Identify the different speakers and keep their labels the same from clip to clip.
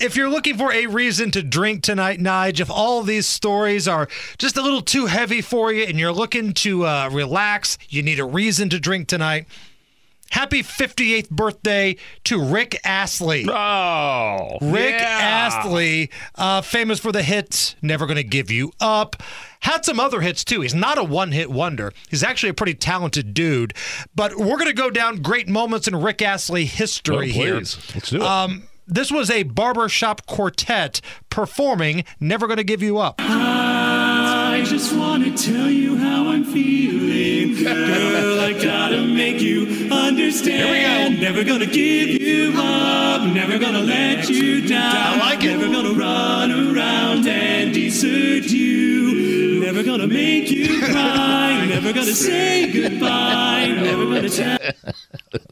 Speaker 1: If you're looking for a reason to drink tonight, Nige, if all these stories are just a little too heavy for you and you're looking to uh, relax, you need a reason to drink tonight. Happy 58th birthday to Rick Astley.
Speaker 2: Oh,
Speaker 1: Rick
Speaker 2: yeah.
Speaker 1: Astley, uh, famous for the hits "Never Gonna Give You Up." Had some other hits too. He's not a one-hit wonder. He's actually a pretty talented dude. But we're gonna go down great moments in Rick Astley
Speaker 2: Oh,
Speaker 1: history here.
Speaker 2: Let's do it.
Speaker 1: Um, this was a barbershop quartet performing "Never Gonna Give You Up."
Speaker 3: I just want to tell you how I'm feeling. Girl, I gotta make you understand. Never gonna give you up. Never gonna let you down.
Speaker 1: I like it.
Speaker 3: Never gonna run around and desert you. Never gonna make you cry. Never gonna say goodbye. Never gonna tell.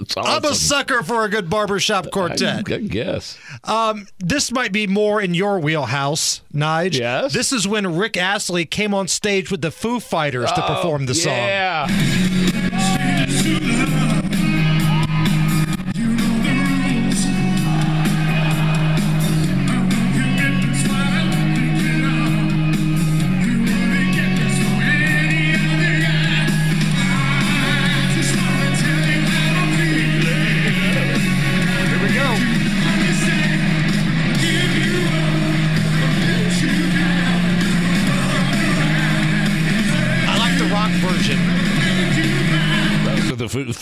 Speaker 2: It's
Speaker 1: I'm a sucker for a good barbershop quartet.
Speaker 2: I, I guess.
Speaker 1: Um, this might be more in your wheelhouse, Nige.
Speaker 2: Yes?
Speaker 1: This is when Rick Astley came on stage with the Foo Fighters to perform the song.
Speaker 2: Yeah.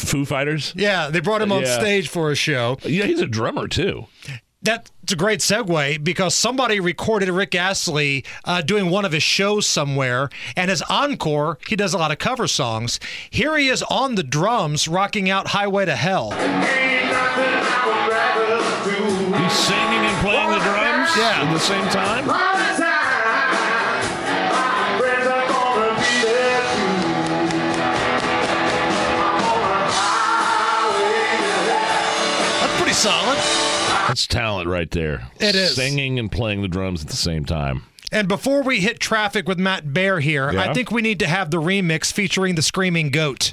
Speaker 2: Foo, Foo Fighters.
Speaker 1: Yeah, they brought him on
Speaker 2: Yeah.
Speaker 1: stage for a show.
Speaker 2: Yeah, he's a drummer too.
Speaker 1: That's a great segue because somebody recorded Rick Astley uh, doing one of his shows somewhere, and as encore, he does a lot of cover songs. Here he is on the drums, rocking out "Highway to Hell."
Speaker 2: He's singing and playing the drums
Speaker 1: Yeah.
Speaker 2: at the same time.
Speaker 1: Solid.
Speaker 2: That's talent right there.
Speaker 1: It is.
Speaker 2: Singing and playing the drums at the same time.
Speaker 1: And before we hit traffic with Matt Bear here,
Speaker 2: Yeah.
Speaker 1: I think we need to have the remix featuring the Screaming Goat.